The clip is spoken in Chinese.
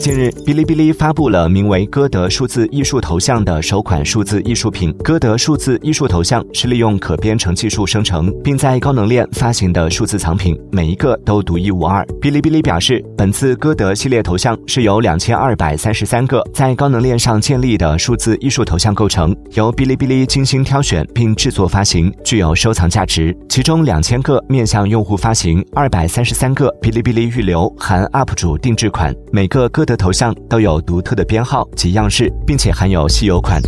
近日，哔哩哔哩发布了名为“歌德数字艺术头像”的首款数字艺术品。歌德数字艺术头像是利用可编程技术生成，并在高能链发行的数字藏品，每一个都独一无二。哔哩哔哩表示，本次歌德系列头像是由两千二百三十三个在高能链上建立的数字艺术头像构成，由哔哩哔哩精心挑选并制作发行，具有收藏价值。其中两千个面向用户发行，二百三十三个哔哩哔哩预留含 UP 主定制款，每每个歌德头像都有独特的编号及样式，并且含有稀有款。